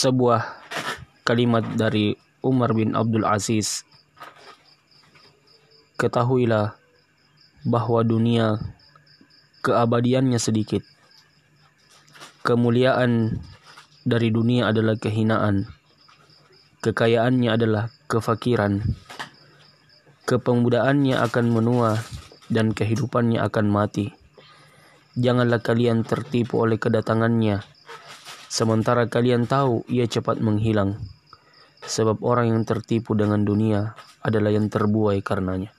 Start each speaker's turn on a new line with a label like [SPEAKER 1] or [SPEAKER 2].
[SPEAKER 1] sebuah kalimat dari Umar bin Abdul Aziz. Ketahuilah bahwa dunia keabadiannya sedikit. Kemuliaan dari dunia adalah kehinaan. Kekayaannya adalah kefakiran. Kepemudaannya akan menua dan kehidupannya akan mati. Janganlah kalian tertipu oleh kedatangannya Sementara kalian tahu ia cepat menghilang, sebab orang yang tertipu dengan dunia adalah yang terbuai karenanya.